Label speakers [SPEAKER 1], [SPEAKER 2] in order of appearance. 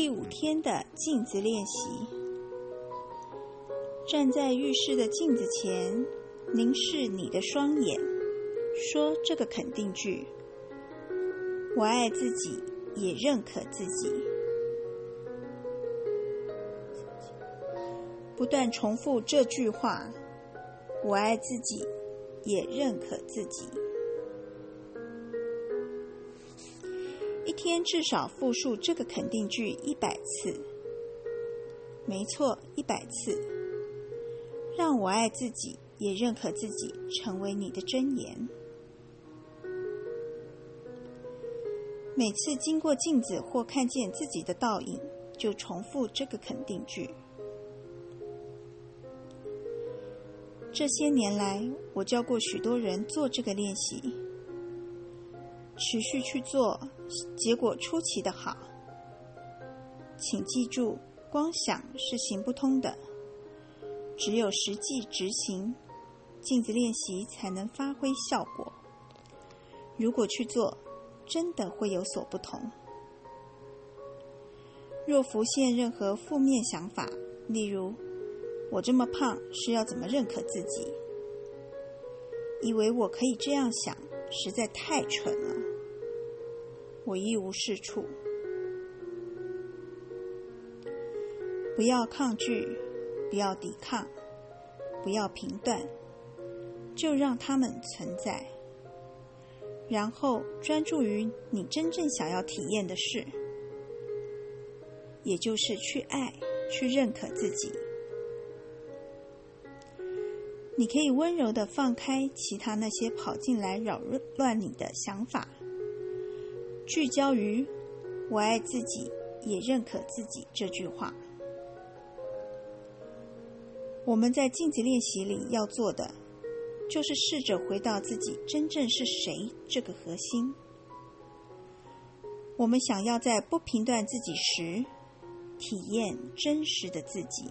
[SPEAKER 1] 第五天的镜子练习。站在浴室的镜子前，凝视你的双眼，说这个肯定句：“我爱自己，也认可自己。”不断重复这句话：“我爱自己，也认可自己。”天至少复述这个肯定句一百次。没错，一百次。让我爱自己，也认可自己，成为你的箴言。每次经过镜子或看见自己的倒影，就重复这个肯定句。这些年来，我教过许多人做这个练习，持续去做，结果出奇的好。请记住，光想是行不通的，只有实际执行，镜子练习才能发挥效果。如果去做，真的会有所不同。若浮现任何负面想法，例如，我这么胖是要怎么认可自己？以为我可以这样想，实在太蠢了。我一无是处。不要抗拒，不要抵抗，不要评断，就让他们存在。然后专注于你真正想要体验的事，也就是去爱，去认可自己。你可以温柔的放开其他那些跑进来扰乱你的想法，聚焦于“我爱自己，也认可自己”这句话。我们在镜子练习里要做的，就是试着回到自己真正是谁这个核心。我们想要在不评断自己时，体验真实的自己。